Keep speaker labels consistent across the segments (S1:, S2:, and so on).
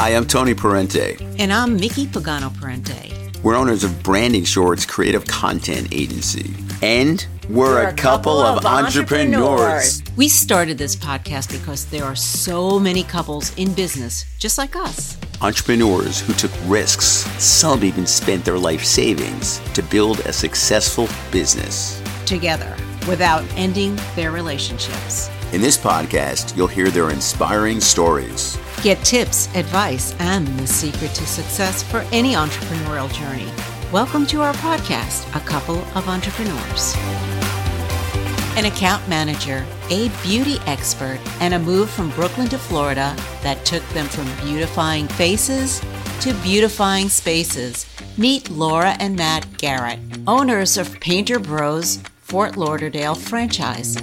S1: Hi, I'm Tony Parente.
S2: And I'm Mickey Pagano Parente.
S1: We're owners of Branding Shorts Creative Content Agency. And we're, we're a, couple, couple of, of entrepreneurs. entrepreneurs.
S2: We started this podcast because there are so many couples in business just like us.
S1: Entrepreneurs who took risks, some even spent their life savings to build a successful business.
S2: Together, without ending their relationships.
S1: In this podcast, you'll hear their inspiring stories.
S2: Get tips, advice, and the secret to success for any entrepreneurial journey. Welcome to our podcast, A Couple of Entrepreneurs. An account manager, a beauty expert, and a move from Brooklyn to Florida that took them from beautifying faces to beautifying spaces. Meet Laura and Matt Garratt, owners of Painter Bros Fort Lauderdale franchise.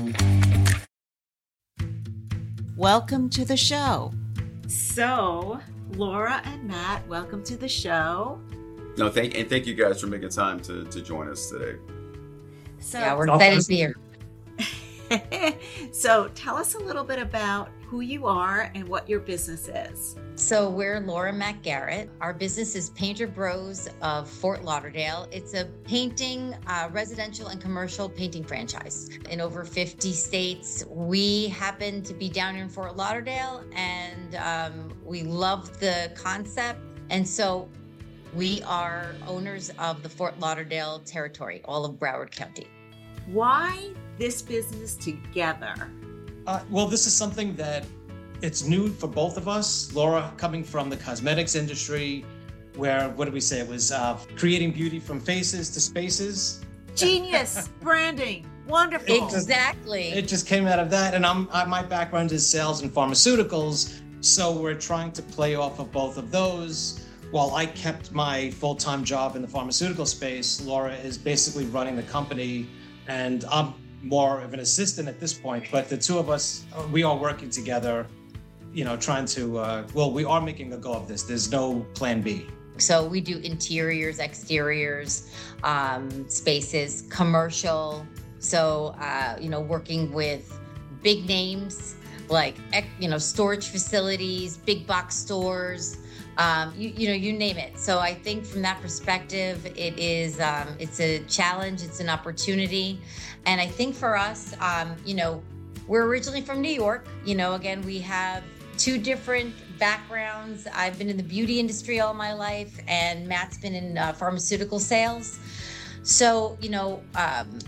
S2: Welcome to the show. So, Laura and Matt, welcome to the show.
S1: No, thank and thank you guys for making time to, to join us today.
S3: So, yeah, we're excited to be here.
S2: so, tell us a little bit about who you are and what your business is.
S3: So, we're Laura Matt Garratt. Our business is Painter Bros of Fort Lauderdale. It's a painting, uh, residential and commercial painting franchise in over 50 states. We happen to be down in Fort Lauderdale and um, we love the concept. And so, we are owners of the Fort Lauderdale territory, all of Broward County.
S2: Why this business together?
S4: Uh, well, this is something that it's new for both of us. Laura coming from the cosmetics industry, where what did we say? It was uh, creating beauty from faces to spaces.
S2: Genius branding, wonderful.
S3: Exactly.
S4: It just came out of that, and I'm I, my background is sales and pharmaceuticals, so we're trying to play off of both of those. While I kept my full-time job in the pharmaceutical space, Laura is basically running the company, and I'm more of an assistant at this point. But the two of us, we are working together you know, trying to, uh, well, we are making a go of this. There's no plan B.
S3: So we do interiors, exteriors, um, spaces, commercial. So, uh, you know, working with big names like, you know, storage facilities, big box stores, um, you, you know, you name it. So I think from that perspective, it is, um, it's a challenge, it's an opportunity. And I think for us, um, you know, we're originally from New York. You know, again, we have two different backgrounds. I've been in the beauty industry all my life, and Matt's been in uh, pharmaceutical sales. So, you know, um,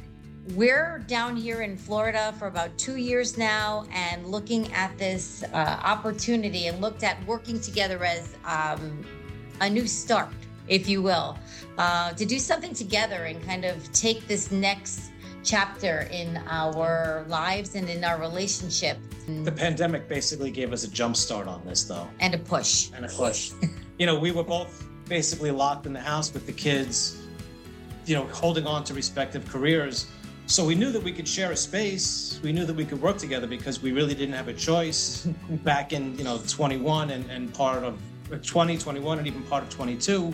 S3: we're down here in Florida for about two years now and looking at this uh, opportunity and looked at working together as um, a new start, if you will, uh, to do something together and kind of take this next chapter in our lives and in our relationship.
S4: The pandemic basically gave us a jump start on this, though.
S3: And a push.
S4: And a push. you know, we were both basically locked in the house with the kids, you know, holding on to respective careers. So we knew that we could share a space. We knew that we could work together because we really didn't have a choice back in, you know, 21 and, and part of 20, 21, and even part of 22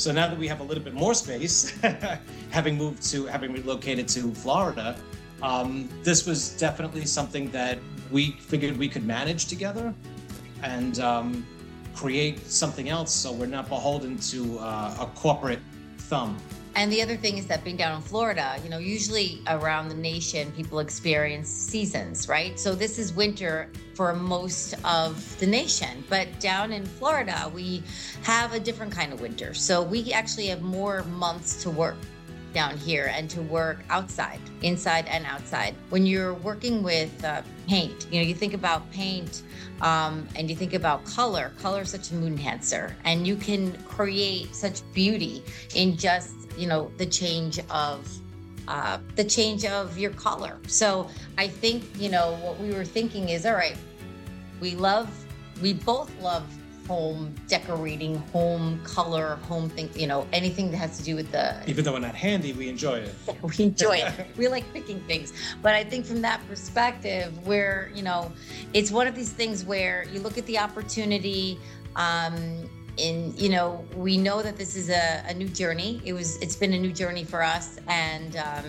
S4: so now that we have a little bit more space, having moved to, having relocated to Florida, um, this was definitely something that we figured we could manage together and um, create something else so we're not beholden to uh, a corporate thumb.
S3: And the other thing is that being down in Florida, you know, usually around the nation, people experience seasons, right? So this is winter for most of the nation. But down in Florida, we have a different kind of winter. So we actually have more months to work down here and to work outside, inside and outside. When you're working with uh, paint, you know, you think about paint um, and you think about color. Color is such a mood enhancer, and you can create such beauty in just you know the change of uh, the change of your color. So I think you know what we were thinking is all right. We love, we both love home decorating, home color, home thing. You know anything that has to do with the.
S4: Even though we're not handy, we enjoy it.
S3: we enjoy it. we like picking things, but I think from that perspective, where you know, it's one of these things where you look at the opportunity. Um, and you know we know that this is a, a, new journey it was it's been a new journey for us and um,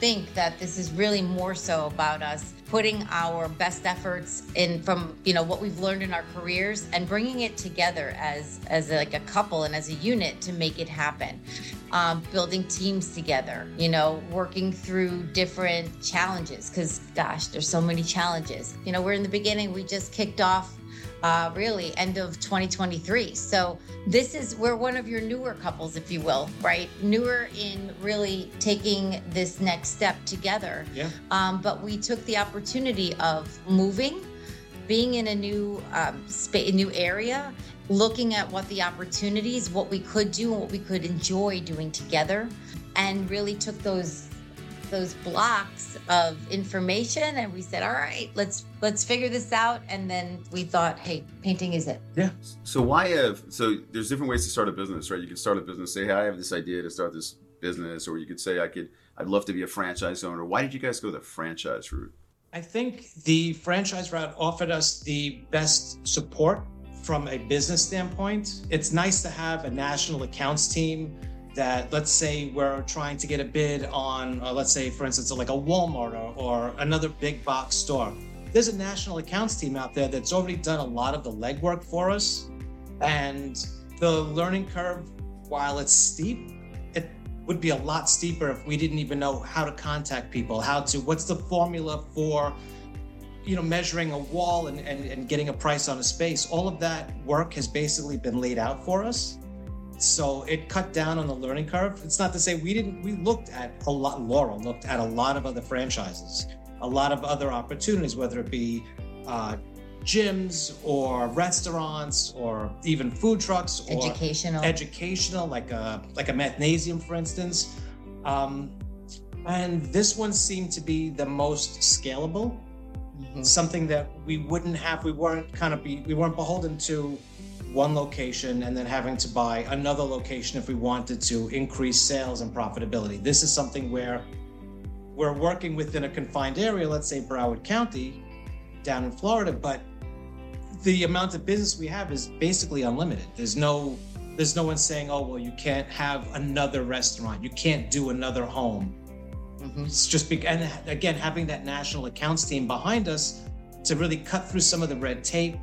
S3: think that this is really more so about us putting our best efforts in from you know what we've learned in our careers and bringing it together as as like a couple and as a unit to make it happen. Um, building teams together you know working through different challenges because gosh there's so many challenges. You know we're in the beginning we just kicked off uh, really end of 2023. So this is we're one of your newer couples, if you will, right? Newer in really taking this next step together.
S4: Yeah.
S3: Um, but we took the opportunity of moving, being in a new um, space, new area, looking at what the opportunities, what we could do, and what we could enjoy doing together, and really took those those blocks of information and we said all right let's let's figure this out. And then we thought hey painting is it.
S4: Yeah.
S5: So why have so there's different ways to start a business right? You can start a business say hey i have this idea to start this business or you could say i could i'd love to be a franchise owner. Why did you guys go the franchise route?
S4: I think the franchise route offered us the best support from a business standpoint. It's nice to have a national accounts team that let's say we're trying to get a bid on, uh, let's say, for instance, like a Walmart or, or another big box store. There's a national accounts team out there that's already done a lot of the legwork for us. And the learning curve, while it's steep, it would be a lot steeper if we didn't even know how to contact people, how to, what's the formula for, you know, measuring a wall and, and, and getting a price on a space. All of that work has basically been laid out for us. So it cut down on the learning curve. It's not to say we didn't, we looked at a lot, Laura looked at a lot of other franchises, a lot of other opportunities, whether it be uh, gyms or restaurants or even food trucks or
S3: educational,
S4: educational like a, like a mathnasium, for instance. Um, and this one seemed to be the most scalable, mm-hmm. something that we wouldn't have, we weren't kind of be, we weren't beholden to one location and then having to buy another location if we wanted to increase sales and profitability. This is something where we're working within a confined area, let's say Broward County down in Florida, but the amount of business we have is basically unlimited. There's no there's no one saying, "Oh, well, you can't have another restaurant. You can't do another home." Mm-hmm. It's just be- and again having that national accounts team behind us to really cut through some of the red tape,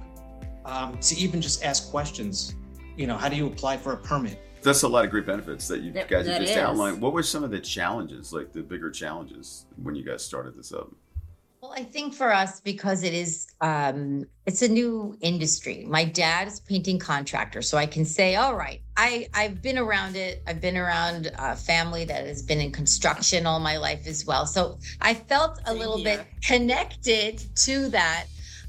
S4: um, to even just ask questions. You know, how do you apply for a permit?
S5: That's a lot of great benefits that you
S3: that,
S5: guys
S3: have
S5: just
S3: is.
S5: outlined. What were some of the challenges, like the bigger challenges, when you guys started this up?
S3: Well, I think for us, because it is, um, it's a new industry. My dad is a painting contractor, so I can say, all right, I I've been around it. I've been around a family that has been in construction all my life as well. So I felt a little
S2: here.
S3: bit connected to that.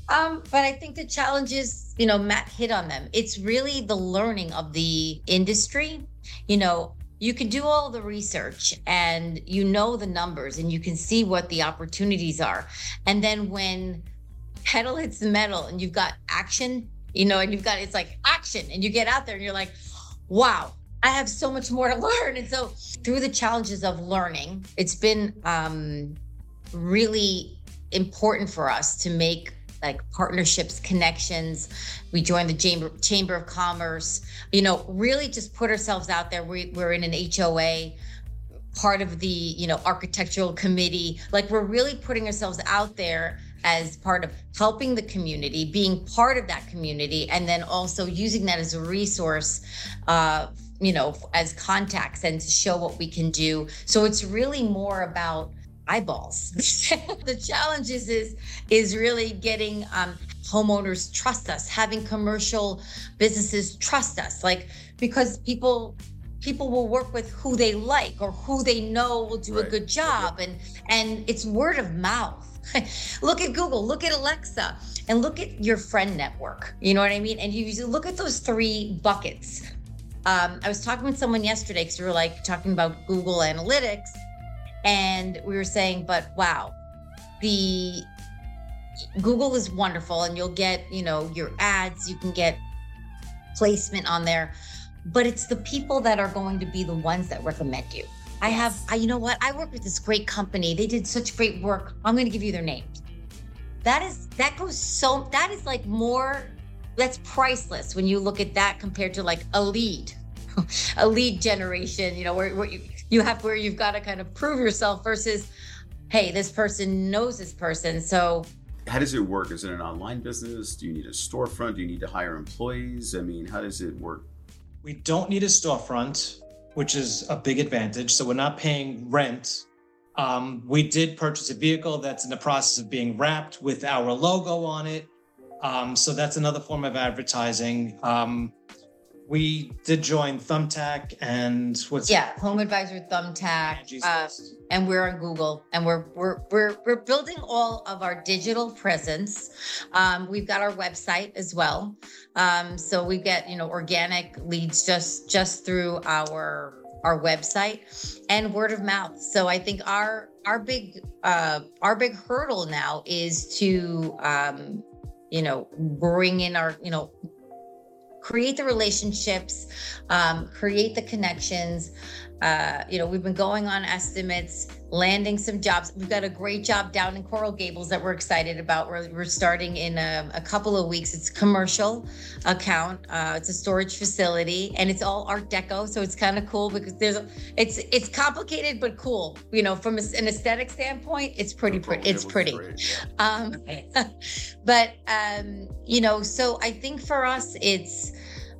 S3: Um, but I think the challenge is, you know, Matt hit on them. It's really the learning of the industry. You know, you can do all the research and you know the numbers and you can see what the opportunities are. And then when pedal hits the metal and you've got action, you know, and you've got it's like action and you get out there and you're like, wow, I have so much more to learn. And so through the challenges of learning, it's been um, really important for us to make like partnerships, connections. We joined the Chamber, Chamber of Commerce, you know, really just put ourselves out there. We, we're in an HOA, part of the, you know, architectural committee. Like we're really putting ourselves out there as part of helping the community, being part of that community, and then also using that as a resource, uh, you know, as contacts and to show what we can do. So it's really more about eyeballs. the challenge is, is is really getting um, homeowners trust us, having commercial businesses trust us, like because people people will work with who they like or who they know will do
S5: Right.
S3: a good job, and and it's word of mouth. look at Google, look at Alexa, and look at your friend network. You know what I mean? And you look at those three buckets. Um, I was talking with someone yesterday because we were like talking about Google Analytics, and we were saying, but wow, the Google is wonderful, and you'll get you know your ads, you can get placement on there, but it's the people that are going to be the ones that recommend you. I have, I, you know what? I work with this great company. They did such great work. I'm going to give you their names. That is that goes so that is like more that's priceless when you look at that compared to like a lead, a lead generation. You know where, where you you have where you've got to kind of prove yourself versus hey, this person knows this person. So
S5: how does it work? Is it an online business? Do you need a storefront? Do you need to hire employees? I mean, how does it work?
S4: We don't need a storefront, which is a big advantage. So we're not paying rent. Um, we did purchase a vehicle that's in the process of being wrapped with our logo on it. Um, so that's another form of advertising. Um, we did join Thumbtack and what's
S3: yeah, Home Advisor Thumbtack, uh, and we're on Google, and we're we're we're we're building all of our digital presence. Um, we've got our website as well, um, so we get you know organic leads just just through our our website and word of mouth. So I think our our big uh, our big hurdle now is to um, you know bring in our you know create the relationships, um, create the connections. Uh, you know, we've been going on estimates, landing some jobs. We've got a great job down in Coral Gables that we're excited about. We're, we're starting in a, a couple of weeks. It's commercial account. Uh, it's a storage facility, and it's all Art Deco, so it's kind of cool because there's a, it's it's complicated but cool. You know, from an aesthetic standpoint, it's pretty pretty. It's pretty. Um, but um, you know, so I think for us, it's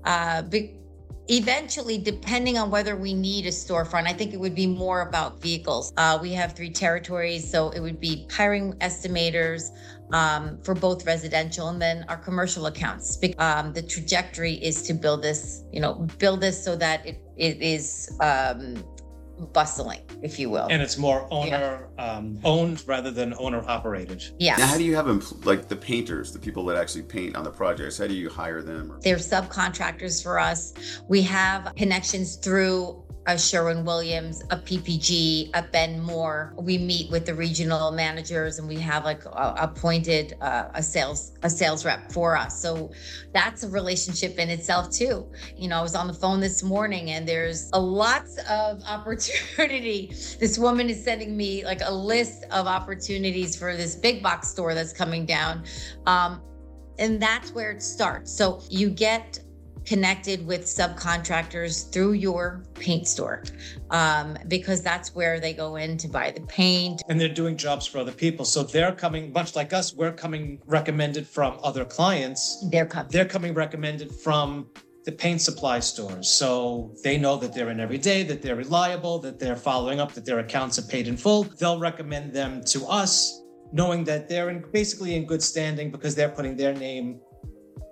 S3: uh, big eventually depending on whether we need a storefront i think it would be more about vehicles. Uh, we have three territories so it would be hiring estimators um, for both residential and then our commercial accounts. Um, the trajectory is to build this you know build this so that it, it is um, bustling, if you will.
S4: And it's more owner yeah. um, owned rather than owner operated.
S3: Yeah.
S5: Now, how do you have them, like the painters, the people that actually paint on the projects? How do you hire them?
S3: They're subcontractors for us. We have connections through a Sherwin Williams, a PPG, a Ben Moore. We meet with the regional managers and we have like a, appointed uh, a sales a sales rep for us. So that's a relationship in itself too. You know, I was on the phone this morning and there's a lots of opportunity. This woman is sending me like a list of opportunities for this big box store that's coming down. Um, and that's where it starts. So you get connected with subcontractors through your paint store um, because that's where they go in to buy the paint.
S4: And they're doing jobs for other people. So they're coming, much like us, we're coming recommended from other clients.
S3: They're coming.
S4: They're coming recommended from the paint supply stores. So they know that they're in every day, that they're reliable, that they're following up, that their accounts are paid in full. They'll recommend them to us, knowing that they're in, basically in good standing because they're putting their name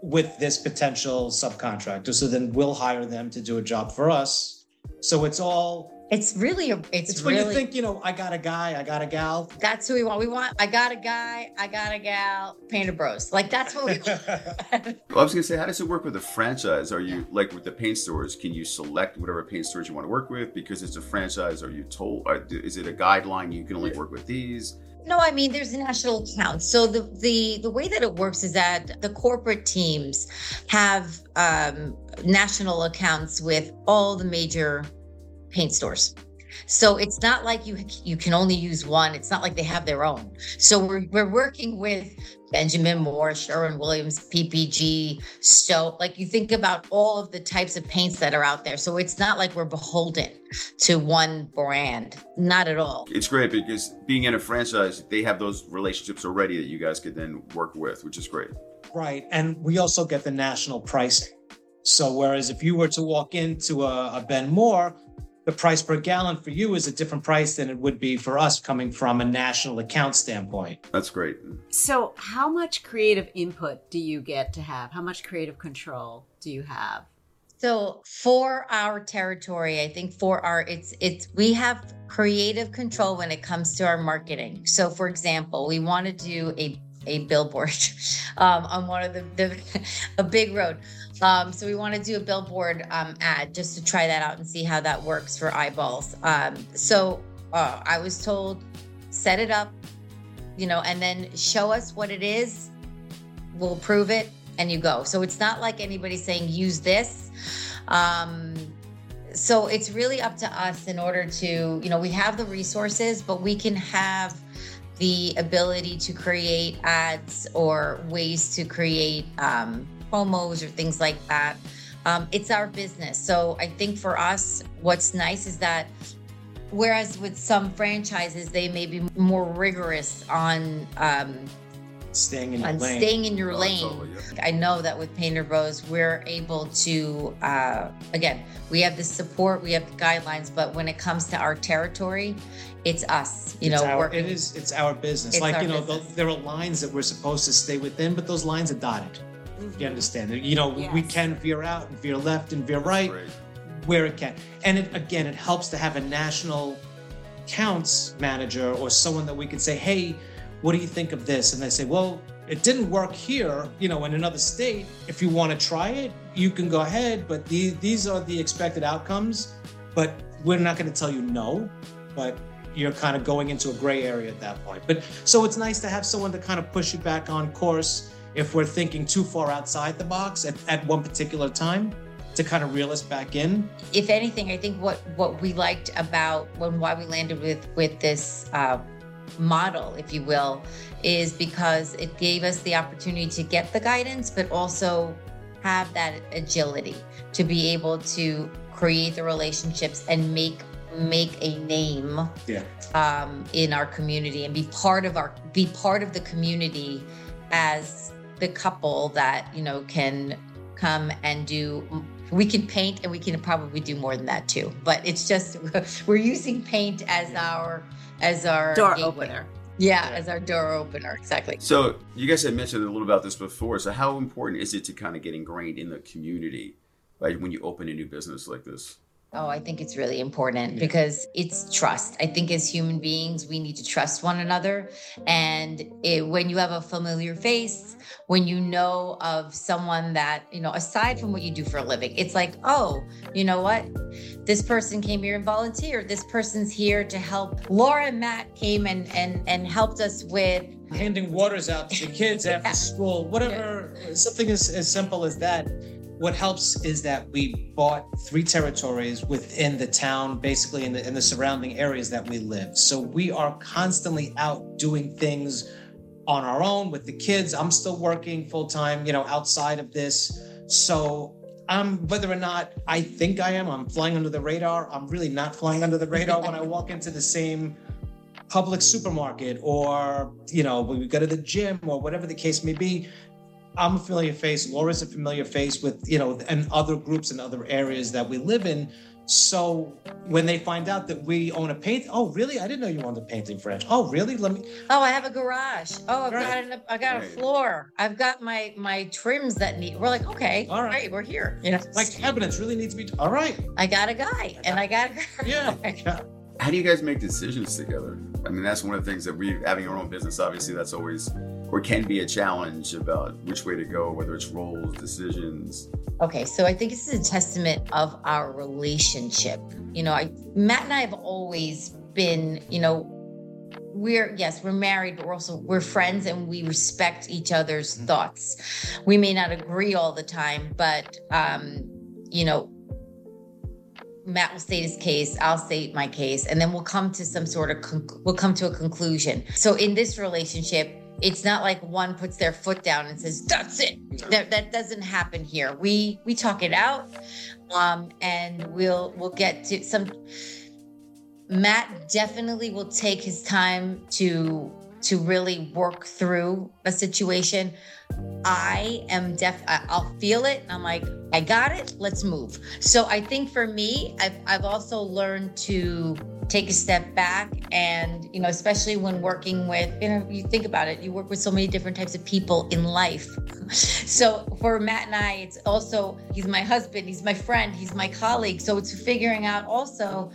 S4: with this potential subcontractor. So then we'll hire them to do a job for us. So it's all
S3: it's really it's,
S4: it's
S3: really,
S4: when you think you know I got a guy I got a gal.
S3: That's who we want. We want I got a guy I got a gal painter bros. Like that's what we want.
S5: well, I was gonna say how does it work with a franchise? Are you like with the paint stores can you select whatever paint stores you want to work with? Because it's a franchise are you told is it a guideline you can only work with these
S3: no, I mean there's national accounts. So the the the way that it works is that the corporate teams have um, national accounts with all the major paint stores. So it's not like you you can only use one. It's not like they have their own. So we're we're working with Benjamin Moore, Sherwin Williams, PPG, So Like you think about all of the types of paints that are out there. So it's not like we're beholden to one brand. Not at all.
S5: It's great because being in a franchise, they have those relationships already that you guys could then work with, which is great.
S4: Right. And we also get the national pricing. So whereas if you were to walk into a, a Ben Moore, the price per gallon for you is a different price than it would be for us coming from a national account standpoint.
S5: That's great.
S2: So, how much creative input do you get to have? How much creative control do you have?
S3: So for our territory, I think for our it's it's we have creative control when it comes to our marketing. So for example, we want to do a a billboard um, on one of the, the a big road. Um, so we want to do a billboard um, ad just to try that out and see how that works for eyeballs. Um, so uh, I was told, set it up, you know, and then show us what it is. We'll prove it, and you go. So it's not like anybody saying use this. Um, so it's really up to us in order to, you know, we have the resources, but we can have the ability to create ads or ways to create um, promos or things like that. Um, it's our business. So I think for us, what's nice is that whereas with some franchises, they may be more rigorous on um,
S4: staying in your
S3: on
S4: lane.
S3: staying in your
S5: Oh,
S3: lane.
S5: totally, yeah.
S3: I know that with Painter Bros, we're able to, uh, again, we have the support, we have the guidelines, but when it comes to our territory, it's us, you
S4: It's
S3: know,
S4: our, it is it's our business.
S3: It's
S4: like
S3: our
S4: you know,
S3: business.
S4: the, there are lines that we're supposed to stay within, but those lines are dotted. You understand? You know, we can veer out and veer left and veer right
S5: Great.
S4: where it can. And it, again, it helps to have a national accounts manager or someone that we can say, "Hey, what do you think of this?" And they say, "Well, it didn't work here, you know, in another state. If you want to try it, you can go ahead, but these these are the expected outcomes, but we're not going to tell you no, but you're kind of going into a gray area at that point. But so it's nice to have someone to kind of push you back on course if we're thinking too far outside the box at, at one particular time to kind of reel us back in.
S3: if anything, I think what what we liked about when why we landed with with this uh, model, if you will, is because it gave us the opportunity to get the guidance, but also have that agility to be able to create the relationships and make make a name
S4: Yeah.
S3: um, in our community and be part of our be part of the community as the couple that you know can come and do we can paint and we can probably do more than that too but it's just we're using paint as our as our
S2: Door
S3: gateway.
S2: opener.
S3: yeah, as our door opener exactly
S5: So you guys had mentioned a little about this before. So how important is it to kind of get ingrained in the community, right? When you open a new business like this?
S3: Oh, I think it's really important
S4: Yeah.
S3: because it's trust. I think as human beings, we need to trust one another. And it, when you have a familiar face, when you know of someone that, you know, aside from what you do for a living, it's like, oh, you know what? This person came here and volunteered. This person's here to help. Laura and Matt came and and and helped us with
S4: handing waters out to the kids after
S3: Yeah.
S4: school, whatever, something as, as simple as that. What helps is that we bought three territories within the town, basically in the in the surrounding areas that we live. So we are constantly out doing things on our own with the kids. I'm still working full time, you know, outside of this. So I'm whether or not I think I am, I'm flying under the radar. I'm really not flying under the radar when I walk into the same public supermarket or you know we go to the gym or whatever the case may be i'm a familiar face laura's a familiar face with you know and other groups and other areas that we live in so when they find out that we own a paint oh really i didn't know you owned a painting franchise oh really let me
S3: Oh, I have a garage. Oh, I've
S4: Right.
S3: got an, I got a floor. I've got my my trims that need. We're like, okay,
S4: All
S3: all
S4: right.
S3: right, we're here. You know,
S4: my cabinets really need to be all right
S3: I got a guy, and I got a guy.
S4: yeah, yeah.
S5: How do you guys make decisions together? I mean, that's one of the things that we, having our own business, obviously, that's always or can be a challenge about which way to go, whether it's roles, decisions.
S3: Okay, so I think this is a testament of our relationship. You know, I Matt and I have always been, you know, we're yes, we're married, but we're also we're friends and we respect each other's
S4: Mhm.
S3: thoughts. We may not agree all the time, but um, you know, Matt will state his case, I'll state my case, and then we'll come to some sort of conc- we'll come to a conclusion. So in this relationship, it's not like one puts their foot down and says, "That's it." That that doesn't happen here. We we talk it out, um, and we'll we'll get to some. Matt definitely will take his time to to really work through a situation. I am def I- I'll feel it I'm like, I got it, let's move. So I think for me, I've I've also learned to take a step back and you know, especially when working with, you know, you think about it, you work with so many different types of people in life. So for Matt and I, it's also he's my husband, he's my friend, he's my colleague. So it's figuring out also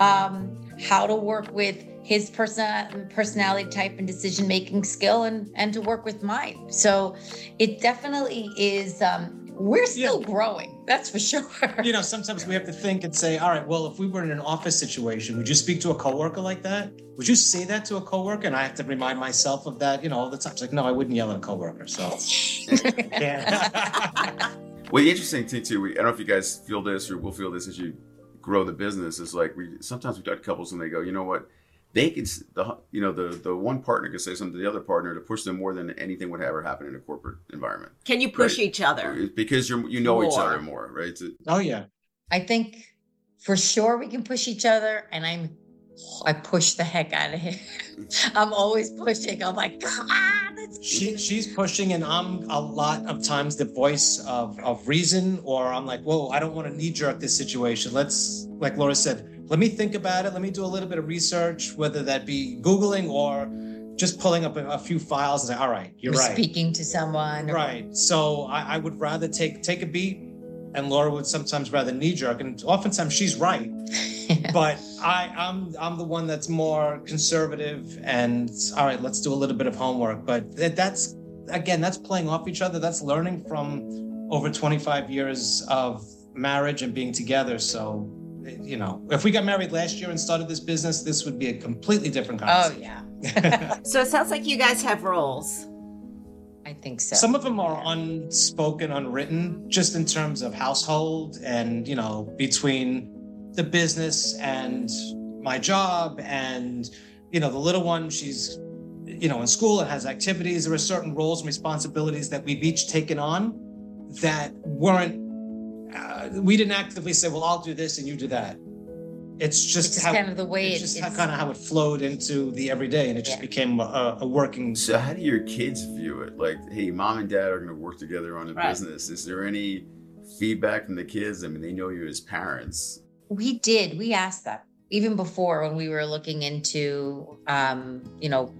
S3: um, how to work with his person personality type and decision making skill and and to work with mine. So it definitely is um we're still growing that's for sure.
S4: You know sometimes we have to think and say all right well if we were in an office situation would you speak to a coworker like that? Would you say that to a coworker? And i have to remind myself of that you know all the time. It's like no i wouldn't yell at a coworker so. Yeah.
S5: Well, the interesting thing too, we, I don't know if you guys feel this or will feel this as you grow the business. Is like we sometimes we talk to couples and they go, you know what, they can the you know the the one partner can say something to the other partner to push them more than anything would ever happen in a corporate environment
S2: Can you push
S5: Right.
S2: each other?
S5: because you're you know each other more, right? It's-
S4: oh yeah
S3: i think for sure we can push each other and i'm I push the heck out of him. I'm always pushing. I'm like, come on, let's
S4: she, she's pushing, and I'm a lot of times the voice of, of reason, or I'm like, whoa, I don't want to knee jerk this situation. Let's, like Laura said, let me think about it. Let me do a little bit of research, whether that be Googling or just pulling up a, few files and say, all right, you're
S3: or
S4: right.
S3: speaking to someone. or-
S4: Right. So I, I would rather take take a beat, and Laura would sometimes rather knee jerk, and oftentimes she's right. But I, I'm I'm the one that's more conservative, and all right, let's do a little bit of homework. But that, that's again, that's playing off each other. That's learning from over 25 years of marriage and being together. So. You know, if we got married last year and started this business, this would be a completely different
S3: oh,
S4: conversation.
S3: Oh yeah,
S2: So it sounds like you guys have roles.
S3: I think so.
S4: Some of them are unspoken, unwritten, just in terms of household and, you know, between the business and my job and, you know, the little one, she's, you know, in school and has activities. There are certain roles and responsibilities that we've each taken on that weren't, uh, we didn't actively say, well, I'll do this and you do that. It's just,
S3: It's just
S4: how,
S3: kind of the way
S4: it's
S3: it-
S4: just
S3: it's-
S4: kind of how it flowed into the everyday and it just
S3: Yeah.
S4: became a, a working
S5: So how do your kids view it? Like, hey, mom and dad are going to work together on a
S2: Right.
S5: business. Is there any feedback from the kids? I mean, they know you as parents.
S3: we did. We asked them even before when we were looking into, um, you know,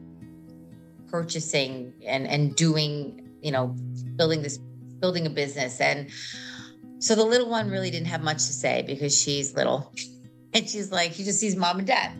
S3: purchasing and and doing, you know, building this, building a business. And so the little one really didn't have much to say because she's little, and she's like, she just sees mom and dad.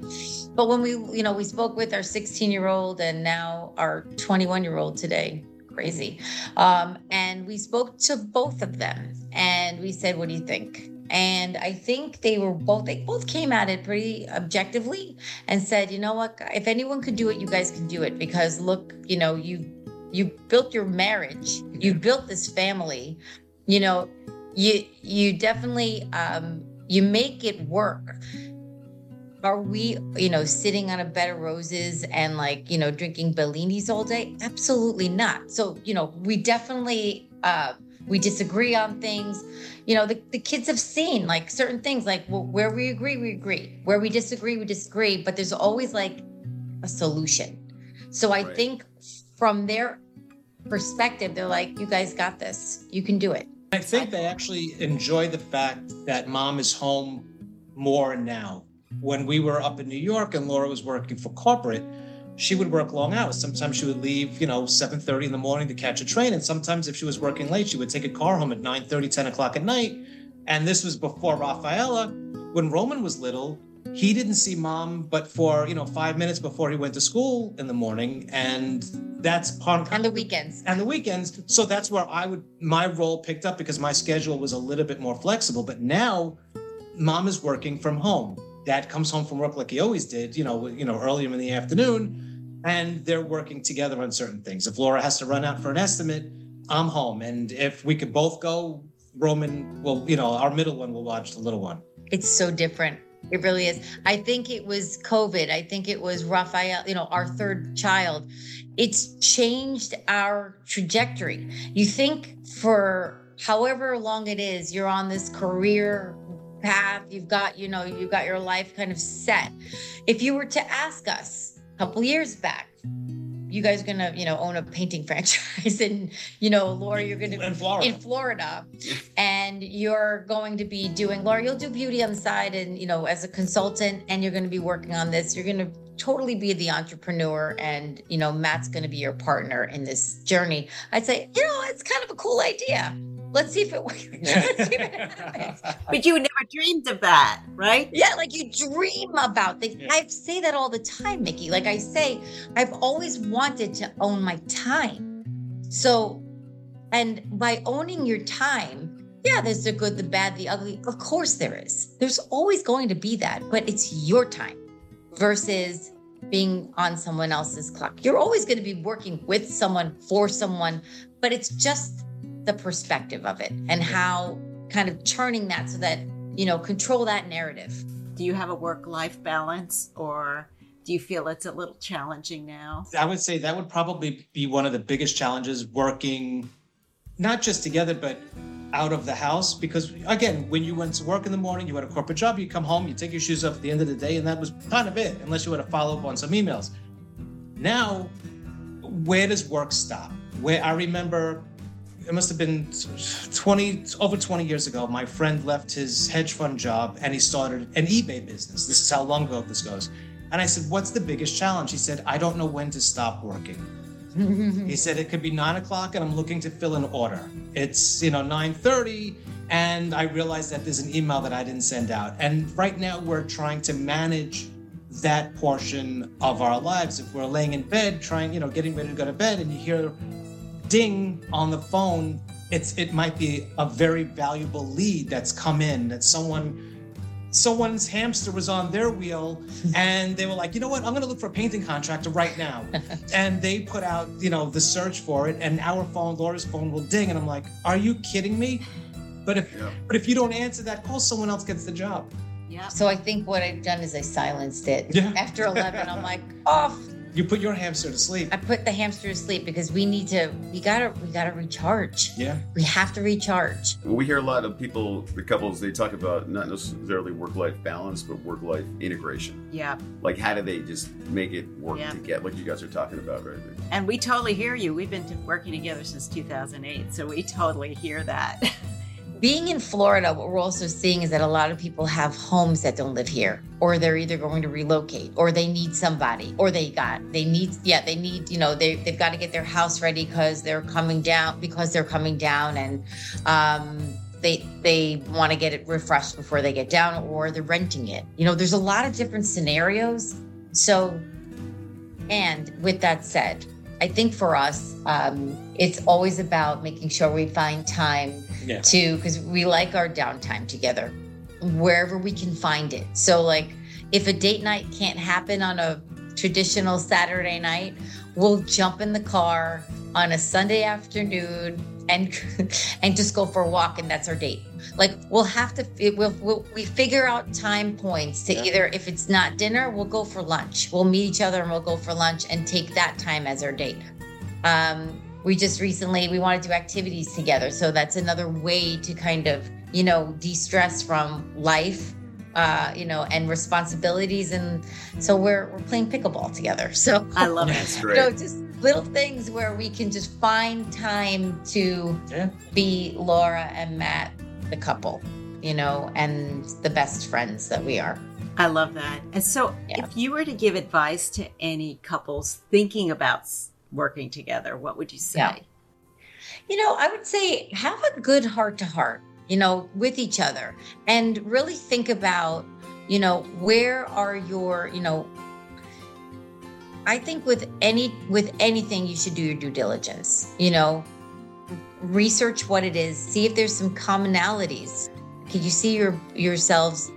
S3: But when we, you know, we spoke with our 16 year old and now our 21 year old today, crazy. Um, and we spoke to both of them and we said, What do you think? And I think they were both, they both came at it pretty objectively and said, You know what? If anyone could do it, you guys can do it because look, you know, you, you built your marriage, you built this family, you know, you, you definitely, um, you make it work. Are we you know sitting on a bed of roses and like you know drinking bellinis all day? Absolutely not. So you know we definitely uh we disagree on things. You know the, the kids have seen like certain things like well, where we agree we agree. Where we disagree we disagree. But there's always like a solution. So i
S5: Right.
S3: think from their perspective they're like you guys got this. You can do it
S4: I think they actually enjoy the fact that mom is home more now. When we were up in New York and Laura was working for corporate, she would work long hours. Sometimes she would leave, you know, 7.30 in the morning to catch a train. And sometimes if she was working late, she would take a car home at 9.30, 10 o'clock at night. And this was before Rafaela. When Roman was little, he didn't see mom but for, you know, five minutes before he went to school in the morning. And that's part
S3: on the weekends
S4: and the weekends. So that's where I would my role picked up because my schedule was a little bit more flexible. But now, mom is working from home. Dad comes home from work like he always did, you know, you know, earlier in the afternoon, and they're working together on certain things. If Laura has to run out for an estimate, I'm home, and if we could both go, Roman will, you know, our middle one will watch the little one.
S3: it's so different. It really is. I think it was COVID. I think it was Raphael, you know, our third child. It's changed our trajectory. You think for however long it is, you're on this career path, you've got, you know, you've got your life kind of set. If you were to ask us a couple years back, you guys are gonna, you know, own a painting franchise and, you know, Laura, you're gonna
S4: In Florida.
S3: in Florida and you're going to be doing Laura, you'll do beauty on the side and you know, as a consultant, and you're gonna be working on this. You're gonna totally be the entrepreneur and you know, Matt's gonna be your partner in this journey. I'd say, you know, it's kind of a cool idea. Let's see if it works. Let's see if it happens.
S2: But you never dreamed of that, right?
S3: Yeah, like you dream about things.
S4: Yeah.
S3: I say that all the time, Mickey. Like I say, I've always wanted to own my time. So, and by owning your time, yeah, there's the good, the bad, the ugly. Of course there is. There's always going to be that, but it's your time versus being on someone else's clock. You're always going to be working with someone for someone, but it's just the perspective of it and how kind of turning that so that, you know, control that narrative.
S2: Do you have a work life balance or do you feel it's a little challenging now?
S4: I would say that would probably be one of the biggest challenges working not just together, but out of the house because again when you went to work in the morning you had a corporate job you come home you take your shoes off at the end of the day and that was kind of it unless you had to follow up on some emails now where does work stop where i remember it must have been 20 over 20 years ago my friend left his hedge fund job and he started an ebay business this is how long ago this goes and i said what's the biggest challenge he said i don't know when to stop working he said it could be nine o'clock and I'm looking to fill an order. It's you know 9:30 and I realized that there's an email that I didn't send out. And right now we're trying to manage that portion of our lives. If we're laying in bed, trying, you know, getting ready to go to bed and you hear ding on the phone, it's it might be a very valuable lead that's come in that someone someone's hamster was on their wheel and they were like, you know what, I'm going to look for a painting contractor right now. and they put out, you know, the search for it and our phone, Laura's phone will ding. And I'm like, are you kidding me? But if,
S5: Yeah.
S4: but if you don't answer that call, someone else gets the job.
S2: Yeah.
S3: So I think what I've done is I silenced it.
S4: Yeah.
S3: After 11, I'm like, off.
S4: You put your hamster to sleep.
S3: I put the hamster to sleep because we need to, we gotta, we gotta recharge.
S4: Yeah.
S3: We have to recharge.
S5: We hear a lot of people, the couples, they talk about not necessarily work-life balance, but work-life integration.
S2: Yeah.
S5: Like, how do they just make it work
S2: Yeah.
S5: together? Like you guys are talking about, right?
S2: And we totally hear you. We've been working together since 2008, so we totally hear that.
S3: Being in Florida, what we're also seeing is that a lot of people have homes that don't live here, or they're either going to relocate, or they need somebody, or they got, they need, yeah, they need, you know, they, they've got to get their house ready because they're coming down, because they're coming down and, um, they they want to get it refreshed before they get down or they're renting it. You know there's a lot of different scenarios. So and with that said i think for us um, it's always about making sure we find time
S4: Yeah.
S3: to because we like our downtime together wherever we can find it so like if a date night can't happen on a traditional saturday night we'll jump in the car on a sunday afternoon and and just go for a walk and that's our date like we'll have to we'll, we'll we figure out time points to
S5: Yeah.
S3: either if it's not dinner we'll go for lunch we'll meet each other and we'll go for lunch and take that time as our date um we just recently we want to do activities together so that's another way to kind of you know de-stress from life uh you know and responsibilities and so we're we're playing pickleball together so
S2: I love it.
S5: That's
S3: you know just little things where we can just find time to
S4: Yeah.
S3: be Laura and Matt the couple you know and the best friends that we are
S2: I love that. And so,
S3: Yeah.
S2: if you were to give advice to any couples thinking about s- working together, what would you say?
S3: Yeah. you know i would say have a good heart to heart you know with each other and really think about you know where are your you know i think with any with anything you should do your due diligence you know research what it is see if there's some commonalities can you see your yourselves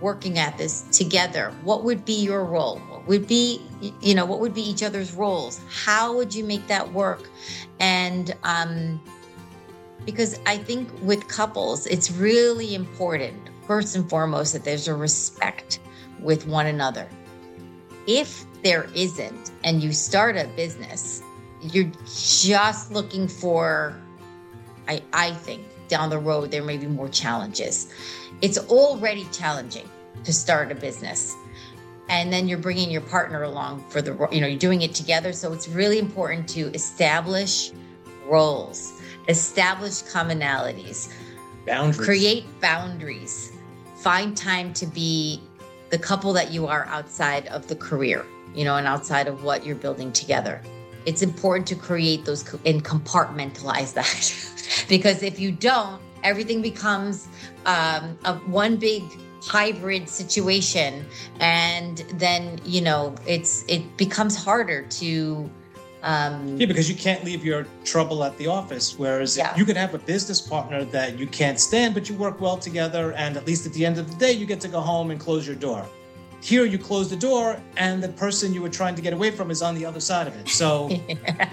S3: working at this together what would be your role? What would be you know what would be each other's roles? How would you make that work? And um because i think with couples it's really important first and foremost that there's a respect with one another. If there isn't and you start a business you're just looking for i i think down the road there may be more challenges it's already challenging to start a business. And then you're bringing your partner along for the you know you're doing it together. So it's really important to establish roles establish commonalities
S4: Boundaries.
S3: create boundaries find time to be the couple that you are outside of the career you know and outside of what you're building together. It's important to create those co- and compartmentalize that. Because if you don't everything becomes um, a one big hybrid situation and then you know it's it becomes harder to um
S4: Yeah, because you can't leave your trouble at the office. Whereas
S3: Yeah.
S4: you could have a business partner that you can't stand, but you work well together, and at least at the end of the day, you get to go home and close your door. Here, you close the door, and the person you were trying to get away from is on the other side of it. So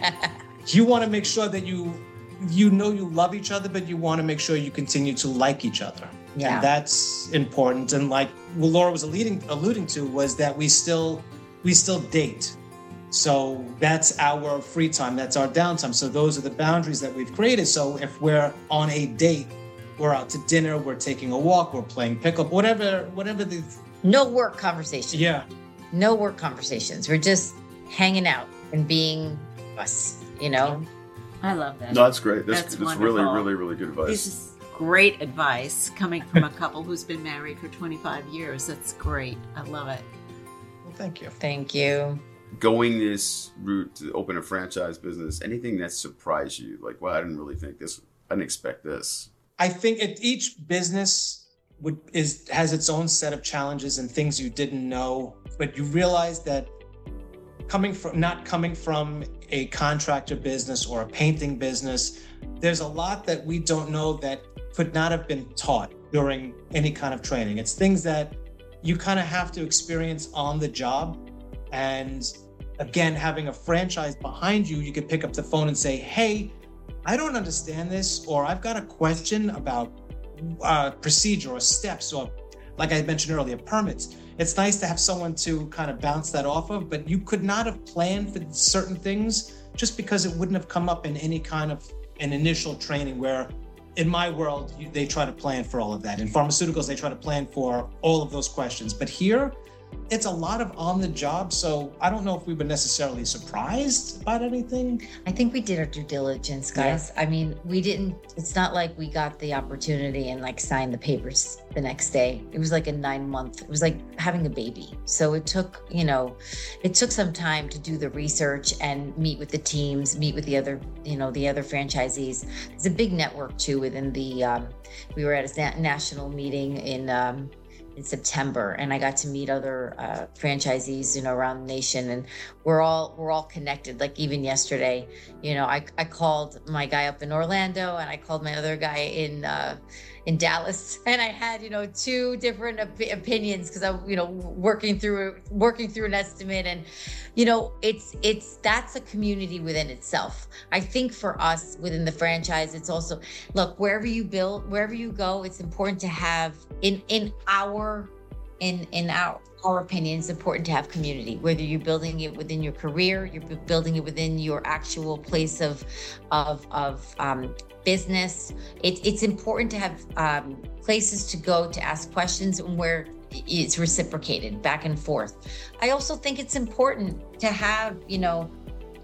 S4: you want to make sure that you you know you love each other, but you want to make sure you continue to like each other.
S3: Yeah.
S4: And that's important. And like what Laura was alluding alluding to was that we still we still date. So that's our free time, that's our downtime. So those are the boundaries that we've created. So if we're on a date, we're out to dinner, we're taking a walk, we're playing pickup, whatever, whatever the
S3: No work conversations.
S4: yeah.
S3: No work conversations. We're just hanging out and being us, you know?
S2: I love that.
S5: No, that's great. That's,
S2: That's
S5: that's, really, really, really good advice.
S2: This is great advice coming from a couple who's been married for 25 years. That's great. I love it.
S4: Well, thank you.
S3: Thank you.
S5: Going this route to open a franchise business, anything that surprised you? Like, well, I didn't really think this. I didn't expect this.
S4: I think it, each business would is has its own set of challenges and things you didn't know, but you realize that coming from not coming from a contractor business or a painting business, there's a lot that we don't know that could not have been taught during any kind of training. It's things that you kind of have to experience on the job. And again, having a franchise behind you, you could pick up the phone and say, Hey, I don't understand this, or I've got a question about uh, procedure or steps, or like I mentioned earlier, permits. It's nice to have someone to kind of bounce that off of, but you could not have planned for certain things just because it wouldn't have come up in any kind of an initial training where in my world you, they try to plan for all of that. In pharmaceuticals they try to plan for all of those questions. But here it's a lot of on the job so i don't know if we were necessarily surprised about anything
S3: I think we did our due diligence,
S4: Yeah.
S3: guys. I mean, we didn't, it's not like we got the opportunity and like signed the papers the next day. It was like a nine month, it was like having a baby. So it took, you know, it took some time to do the research and meet with the teams, meet with the other, you know, the other franchisees. There's a big network too within the, um, we were at a na- national meeting in, um, in September, and I got to meet other uh, franchisees, you know, around the nation, and we're all we're all connected. Like even yesterday, you know, I, I called my guy up in Orlando, and I called my other guy in uh, in Dallas, and I had you know two different op- opinions because I'm you know working through working through an estimate, and you know it's it's that's a community within itself. I think for us within the franchise, it's also look wherever you build wherever you go, it's important to have in in our in in our our opinion it's important to have community whether you're building it within your career you're building it within your actual place of of of um, business. It, it's important to have um, places to go to ask questions and where it's reciprocated back and forth. I also think it's important to have you know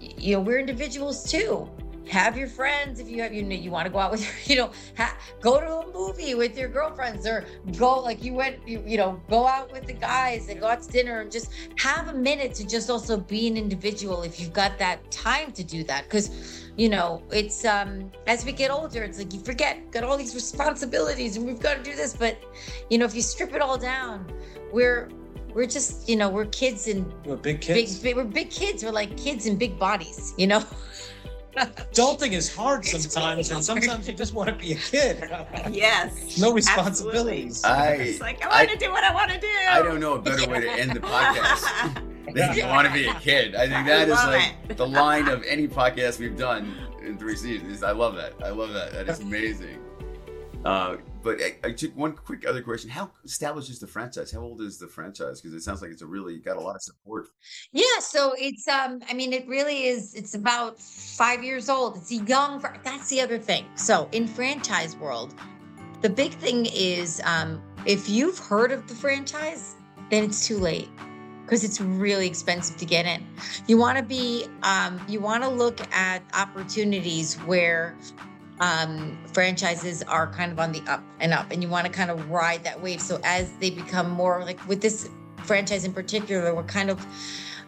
S3: you know we're individuals too have your friends if you have you know you want to go out with you know ha- go to a movie with your girlfriends or go like you went you, you know go out with the guys and go out to dinner and just have a minute to just also be an individual if you've got that time to do that. Because you know it's um as we get older it's like you forget got all these responsibilities and we've got to do this but you know if you strip it all down we're we're just you know we're kids and
S4: we're big kids.
S3: big we're big kids. We're like kids in big bodies you know
S4: adulting is hard sometimes
S3: really
S4: and sometimes you just want to be a kid
S2: Yes.
S4: no responsibilities
S5: I
S2: It's like, I want to do what I want to do.
S5: I don't know a better way to end the podcast than you want to be a kid. I think that is
S2: love
S5: like
S2: it.
S5: the line of any podcast we've done in three seasons. I love that. I love that. That is amazing. Uh, but I, I took one quick other question: How established is the franchise? How old is the franchise? Because it sounds like it's a really got a lot of support.
S3: Yeah, so it's um I mean it really is it's about 5 years old. It's a young that's the other thing. So in franchise world, the big thing is um if you've heard of the franchise, then it's too late because it's really expensive to get in. You want to be um you want to look at opportunities where um franchises are kind of on the up and up and you want to kind of ride that wave. So as they become more like with this franchise in particular we're kind of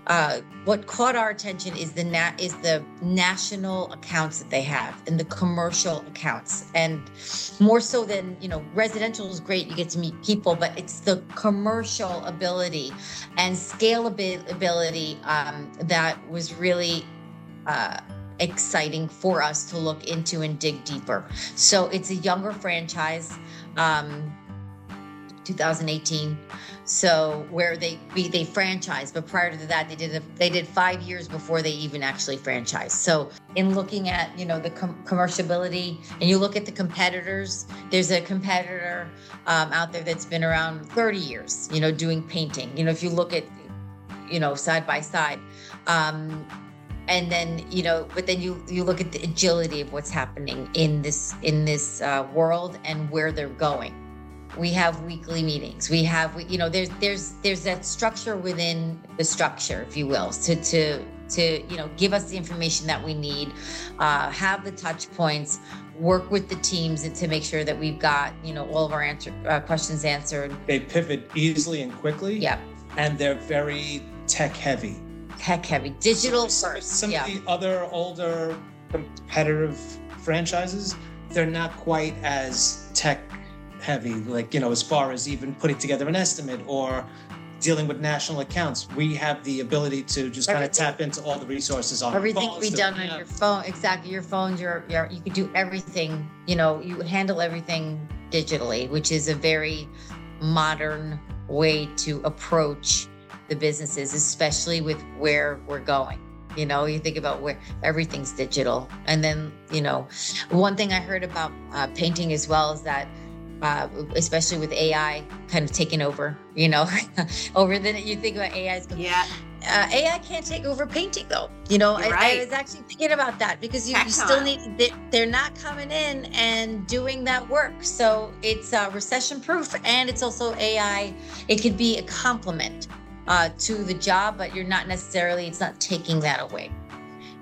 S3: uh, what caught our attention is the nat is the national accounts that they have and the commercial accounts. And more so than you know residential is great you get to meet people but it's the commercial ability and scalability um, that was really uh, exciting for us to look into and dig deeper. So it's a younger franchise um, 2018 so where they be they franchised but prior to that they did a, they did five years before they even actually franchised. So in looking at you know the com- commerciality and you look at the competitors there's a competitor um, out there that's been around 30 years you know doing painting. You know if you look at you know side by side Um, and then you know but then you you look at the agility of what's happening in this in this uh, world and where they're going we have weekly meetings we have we, you know there's there's there's that structure within the structure if you will to to to you know give us the information that we need uh, have the touch points work with the teams to make sure that we've got you know all of our answer uh, questions answered
S4: They pivot easily and quickly.
S3: yeah
S4: And they're very tech heavy.
S3: Tech heavy digital first
S4: Some
S3: yeah
S4: of the other older competitive franchises, they're not quite as tech heavy, like, you know, as far as even putting together an estimate or dealing with national accounts. We have the ability to just kind of tap into all the resources on
S3: everything
S4: phones
S3: can be done on
S4: have.
S3: your phone exactly your phone your, your you could do everything you know you handle everything digitally which is a very modern way to approach the businesses especially with where we're going you know you think about where everything's digital and then you know one thing i heard about uh, painting as well is that uh, especially with ai kind of taking over you know over the you think about ai is
S2: Yeah.
S3: uh, AI can't take over painting though. You know, I,
S2: right.
S3: I was actually thinking about that because you, you still need, they, they're not coming in and doing that work. So it's uh, recession proof and it's also AI. It could be a complement uh, to the job, but you're not necessarily, it's not taking that away.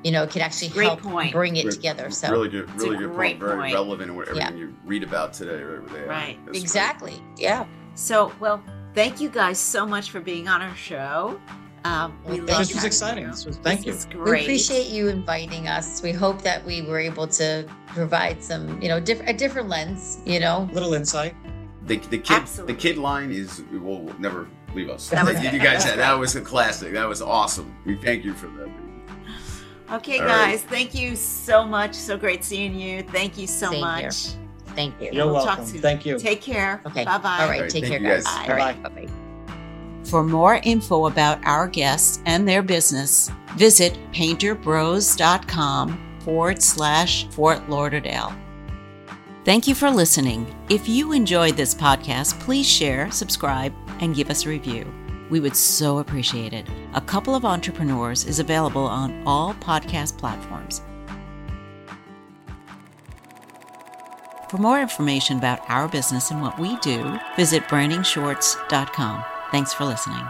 S3: You know, it could actually
S2: Great
S3: help
S2: point.
S3: bring it
S5: Re-
S3: together. So,
S5: really good, really good
S2: great
S5: point. Very relevant in what
S3: Yeah.
S5: you read about today. Right, with
S2: Right.
S5: That's great.
S3: exactly. Yeah.
S2: So, well, thank you guys so much for being on our show. Um, we
S3: Well,
S2: love
S4: This was
S2: having
S4: exciting.
S2: you.
S4: This was, thank
S2: This
S4: you.
S2: is
S3: We appreciate you inviting us. We hope that we were able to provide some, you know, diff- a different lens, you know,
S4: Little insight.
S5: The, the kid
S2: Absolutely.
S5: the kid line is we will never leave us.
S2: That was
S5: you guys
S2: That's
S5: had, that was a classic. That was awesome. We thank you for that.
S2: Okay,
S5: All
S2: guys,
S5: right.
S2: thank you so much. So great seeing you. Thank you so
S3: Same
S2: much.
S3: here. thank you.
S4: You're
S2: We'll
S4: welcome. Thank you.
S2: Take care.
S3: Okay.
S2: Bye bye.
S3: All right.
S5: All right,
S3: Take
S5: thank
S3: care, guys.
S5: guys.
S3: All right.
S4: Bye-bye.
S3: Bye bye.
S2: For more info about our guests and their business, visit painterbros.com forward slash Fort Lauderdale. Thank you for listening. If you enjoyed this podcast, please share, subscribe, and give us a review. We would so appreciate it. A Couple of Entrepreneurs is available on all podcast platforms. For more information about our business and what we do, visit brandingshorts.com. Thanks for listening.